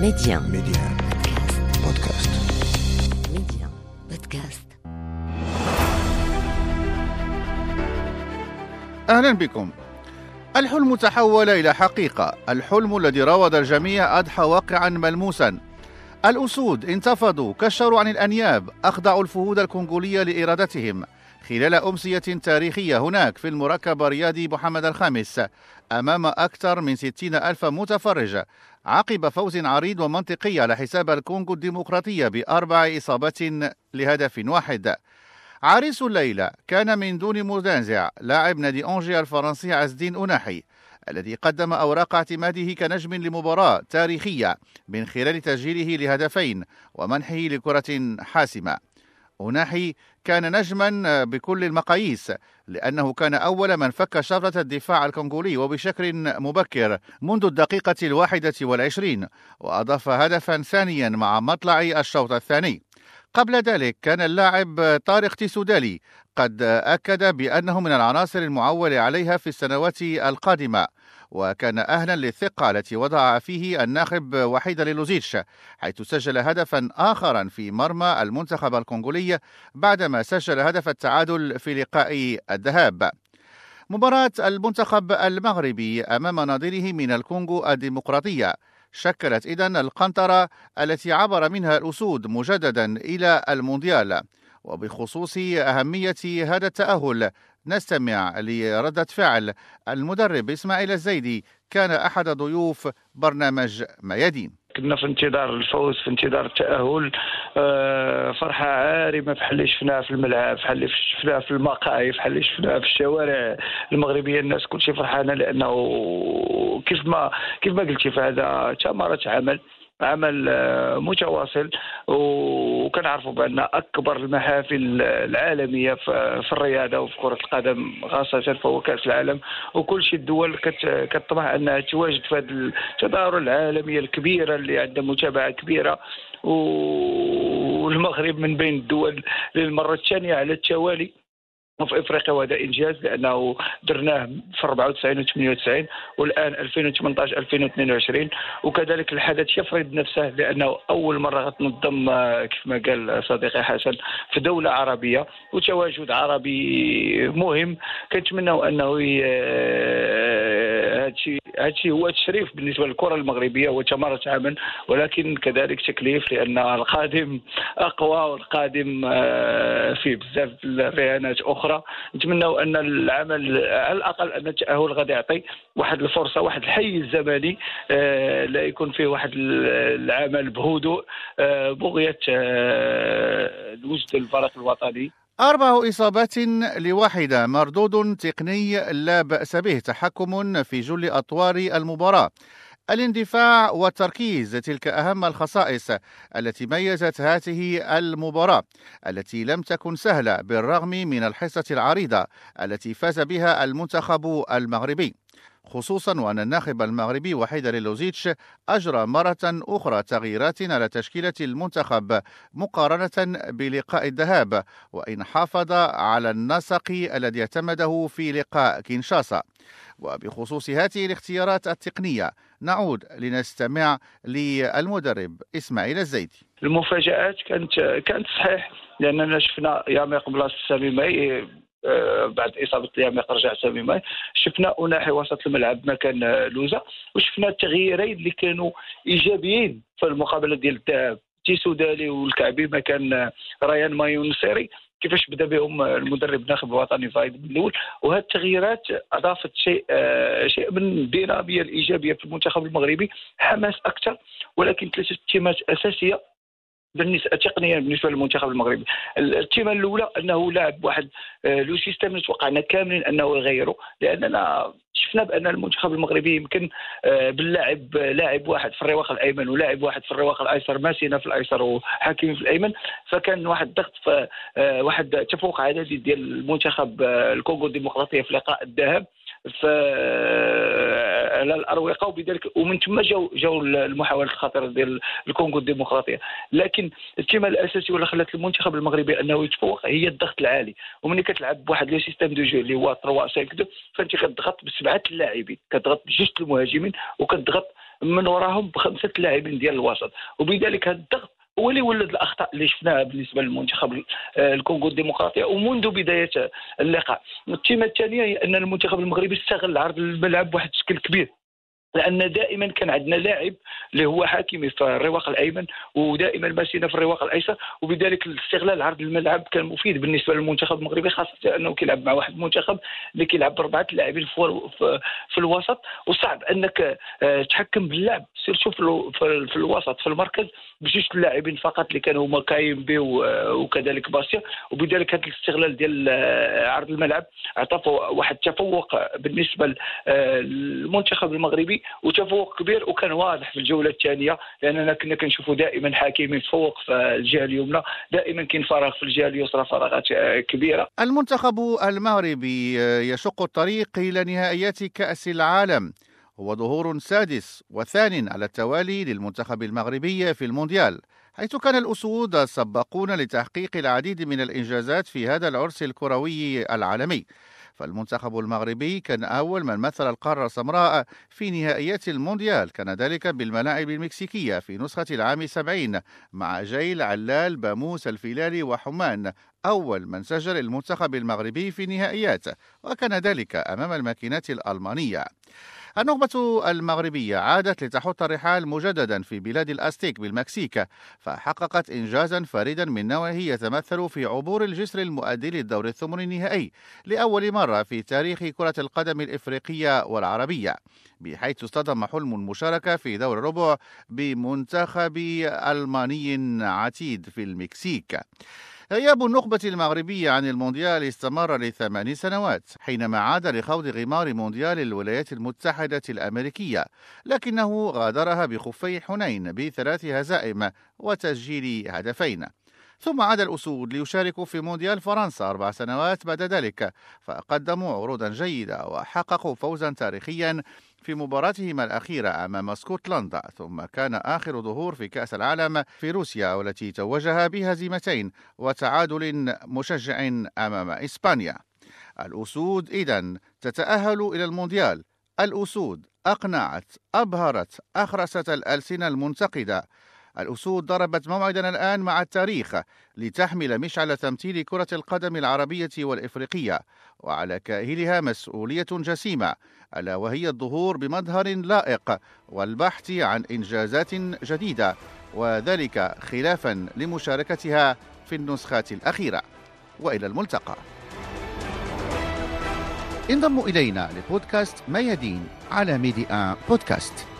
Medi1 Medi1 بودكاست Medi1 بودكاست أهلا بكم. الحلم تحول إلى حقيقة. الحلم الذي راود الجميع أضحى واقعا ملموسا. الأسود انتفضوا كشروا عن الأنياب أخضعوا الفهود الكونغولية لإرادتهم. خلال أمسية تاريخية هناك في المركب الرياضي محمد الخامس أمام أكثر من ستين ألف متفرج عقب فوز عريض ومنطقي على حساب الكونغو الديمقراطية بأربع إصابات لهدف واحد. عريس الليلة كان من دون منازع لاعب نادي أونجي الفرنسي عز الدين أناحي الذي قدم أوراق اعتماده كنجم لمباراة تاريخية من خلال تسجيله لهدفين ومنحه لكرة حاسمة. أناحي كان نجما بكل المقاييس لأنه كان أول من فك شفرة الدفاع الكونغولي وبشكل مبكر منذ الدقيقة الواحدة والعشرين وأضاف هدفا ثانيا مع مطلع الشوط الثاني. قبل ذلك كان اللاعب طارق تيسودالي قد أكد بأنه من العناصر المعول عليها في السنوات القادمة وكان أهلا للثقة التي وضع فيه الناخب وحيد ليلوزيتش حيث سجل هدفا آخرا في مرمى المنتخب الكونغولي بعدما سجل هدف التعادل في لقاء الذهاب. مباراة المنتخب المغربي أمام نظيره من الكونغو الديمقراطية. شكلت إذن القنطرة التي عبر منها الأسود مجددا إلى المونديال وبخصوص أهمية هذا التأهل نستمع لردة فعل المدرب إسماعيل الزيدي. كان أحد ضيوف برنامج ميادين كنا في انتظار الفوز في انتظار التأهل. آه، فرحة عارمة بحال اللي شفناها في الملعب بحال اللي شفناها في المقاهي بحال اللي شفناها في الشوارع المغربية. الناس كلشي فرحانة لأنه كيف ما كيف ما قلتي فهذا ثمره عمل. عمل آه، متواصل. وكنعرفوا بأن أكبر المحافل العالمية في الرياضة وفي كرة القدم خاصة فهو كأس العالم. وكل شيء الدول كتطمح أنها تواجد في هذه التظاهره العالميه الكبيره اللي عندها متابعة كبيرة. والمغرب من بين الدول للمرة الثانية على التوالي. في إفريقيا وهذا إنجاز لأنه درناه في 94 و 98 والآن 2018 2022 وكذلك الحدث يفرض نفسه لأنه أول مرة غتنظم كيف ما قال صديقي حسن في دولة عربية وتواجد عربي مهم. كنتمنوا أنه هادشي هادشي هو تشريف بالنسبة للكرة المغربية وثمره عمل ولكن كذلك تكليف لأن القادم أقوى والقادم آه، فيه بزاف الرهانات أخرى. نتمنوا أن العمل على الأقل أن التاهل غادي يعطي واحد الفرصة واحد الحيز زمني آه، لا يكون فيه واحد العمل بهدوء آه، بغية وجد الفريق الوطني. أربع إصابات لواحدة مردود تقني لا بأس به تحكم في جل أطوار المباراة. الاندفاع والتركيز تلك أهم الخصائص التي ميزت هذه المباراة التي لم تكن سهلة بالرغم من الحصة العريضة التي فاز بها المنتخب المغربي. خصوصا وأن الناخب المغربي وحيد ليلوزيتش أجرى مرة أخرى تغييرات على تشكيلة المنتخب مقارنة بلقاء الذهاب وإن حافظ على النسق الذي اعتمده في لقاء كينشاسا. وبخصوص هذه الاختيارات التقنية نعود لنستمع للمدرب إسماعيل الزيدي. المفاجآت كانت كانت صحيح لأننا شفنا يامي قبل سامي ماي آه، بعد إصابة ياميق رجع سامي ماي. شفنا أوناحي وسط الملعب مكان لوزة وشفنا التغييرين اللي كانوا إيجابيين في المقابلة ديال الذهاب تيسودالي والكعبي مكان ريان مايي والنصيري كيفاش بدا بهم المدرب الناخب الوطني وحيد من الأول. وهذه التغييرات أضافت شيء آه شيء من الدينامية الإيجابية في المنتخب المغربي. حماس أكثر ولكن ثلاثة تيمات أساسية بالنسبة تقنيا بالنسبة للمنتخب المغربي. التيمه الأولى أنه لاعب واحد آه، le système توقعنا كاملين أنه يغيره. لأننا شفنا بأن المنتخب المغربي يمكن آه، باللاعب لاعب واحد في الرواق الأيمن ولاعب واحد في الرواق الأيسر ماسينا في الأيسر وحكيمي في الأيمن. فكان واحد الضغط آه، واحد تفوق عددي ديال المنتخب الكونغو الديمقراطية في لقاء الذهاب. على الاروقه وبذلك ومن ثم جاو جاو المحاولات الخطيرة ديال الكونغو الديمقراطية. لكن التيمه الاساسي اللي خلات المنتخب المغربي أنه يتفوق هي الضغط العالي. وملي كتلعب بواحد le système de jeu اللي هو 3 5 2 فأنت كتضغط بسبعة اللاعبين. كتضغط بجوج المهاجمين وكتضغط من وراهم بخمسة لاعبين ديال الوسط. وبذلك هذا الضغط هو اللي ولد الأخطاء اللي شفناها بالنسبة للمنتخب الكونغو الديمقراطيه ومنذ بداية اللقاء. التيمة الثانية هي أن المنتخب المغربي استغل عرض الملعب بواحد الشكل كبير. لأن دائما كان عندنا لاعب اللي هو حاكمي في الرواق الأيمن ودائما ماشينا في الرواق الأيسر وبذلك الاستغلال عرض الملعب كان مفيد بالنسبة للمنتخب المغربي خاصة أنه كيلعب مع واحد المنتخب اللي كيلعب بأربعة لاعبين في, الوسط. وصعب أنك آه، تحكم باللعب. سيرتو في, الوسط في المركز بجوج اللاعبين فقط اللي كانوا هما كايمبي وكذلك باسيا. وبذلك هذا الاستغلال ديال آه، عرض الملعب عطى واحد التفوق بالنسبة للمنتخب المغربي. وتفوق كبير وكان واضح في الجولة الثانية لأننا كنا كنشوفوا دائما حكيمي يتفوق في الجهه اليمنى دائما كاين فراغ في الجهة اليسرى فراغات كبيرة. المنتخب المغربي يشق الطريق إلى نهائيات كأس العالم. هو ظهور سادس وثان على التوالي للمنتخب المغربي في المونديال حيث كان الأسود سباقون لتحقيق العديد من الإنجازات في هذا العرس الكروي العالمي. فالمنتخب المغربي كان أول من مثل القارة السمراء في نهائيات المونديال. كان ذلك بالملاعب المكسيكية في نسخة العام 70 مع جيل علال باموس الفيلالي وحمان. أول من سجل المنتخب المغربي في نهائيات. وكان ذلك أمام الماكينات الألمانية. النخبة المغربية عادت لتحط الرحال مجددا في بلاد الأستيك بالمكسيك فحققت إنجازا فريدا من نوعه يتمثل في عبور الجسر المؤدي للدور الثمن النهائي لأول مرة في تاريخ كرة القدم الإفريقية والعربية بحيث اصطدم حلم المشاركة في دور الربع بمنتخب ألماني عتيد في المكسيك. غياب النخبة المغربية عن المونديال استمر لثمان سنوات حينما عاد لخوض غمار مونديال الولايات المتحدة الأمريكية لكنه غادرها بخفي حنين بثلاث هزائم وتسجيل هدفين. ثم عاد الأسود ليشاركوا في مونديال فرنسا أربع سنوات بعد ذلك فقدموا عروضا جيدة وحققوا فوزا تاريخيا في مباراتهما الأخيرة أمام اسكتلندا ثم كان آخر ظهور في كأس العالم في روسيا والتي توجها بهزيمتين وتعادل مشجع أمام إسبانيا. الأسود إذا تتأهل إلى المونديال. الأسود أقنعت أبهرت أخرست الألسنة المنتقدة الأسود ضربت موعدا الآن مع التاريخ لتحمل مشعل تمثيل كرة القدم العربية والإفريقية وعلى كاهلها مسؤولية جسيمة ألا وهي الظهور بمظهر لائق والبحث عن إنجازات جديدة وذلك خلافا لمشاركتها في النسخات الأخيرة. وإلى الملتقى. انضموا إلينا لبودكاست ميادين على ميديا بودكاست.